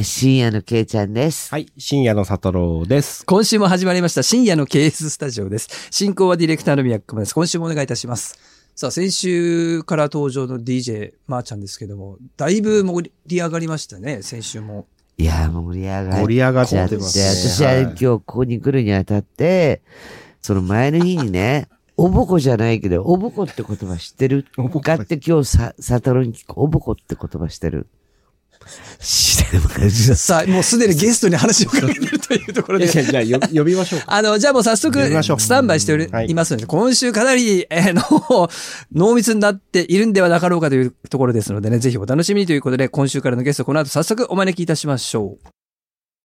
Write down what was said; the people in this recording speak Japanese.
深夜のけいちゃんです。はい、深夜の里郎です。今週も始まりました深夜の KS スタジオです。進行はディレクターの宮久保です。今週もお願いいたします。さあ、先週から登場の DJ まーちゃんですけども、だいぶ盛り上がりましたね、先週も。いや、盛り上が盛り上がっちゃってて、ますね。私は今日ここに来るにあたって、その前の日にね、おぼこじゃないけど、おぼこって言葉知ってる？おぼこかって今日さ、サタロに聞く、おぼこって言葉知ってる？さあ、もうすでにゲストに話をかけてるというところで。じゃあ、呼びましょうか。あの、じゃあもう早速スタンバイしておりはいいますので、今週かなり、えーの、濃密になっているんではなかろうかというところですのでね、ぜひお楽しみにということで、今週からのゲスト、この後早速お招きいたしましょう。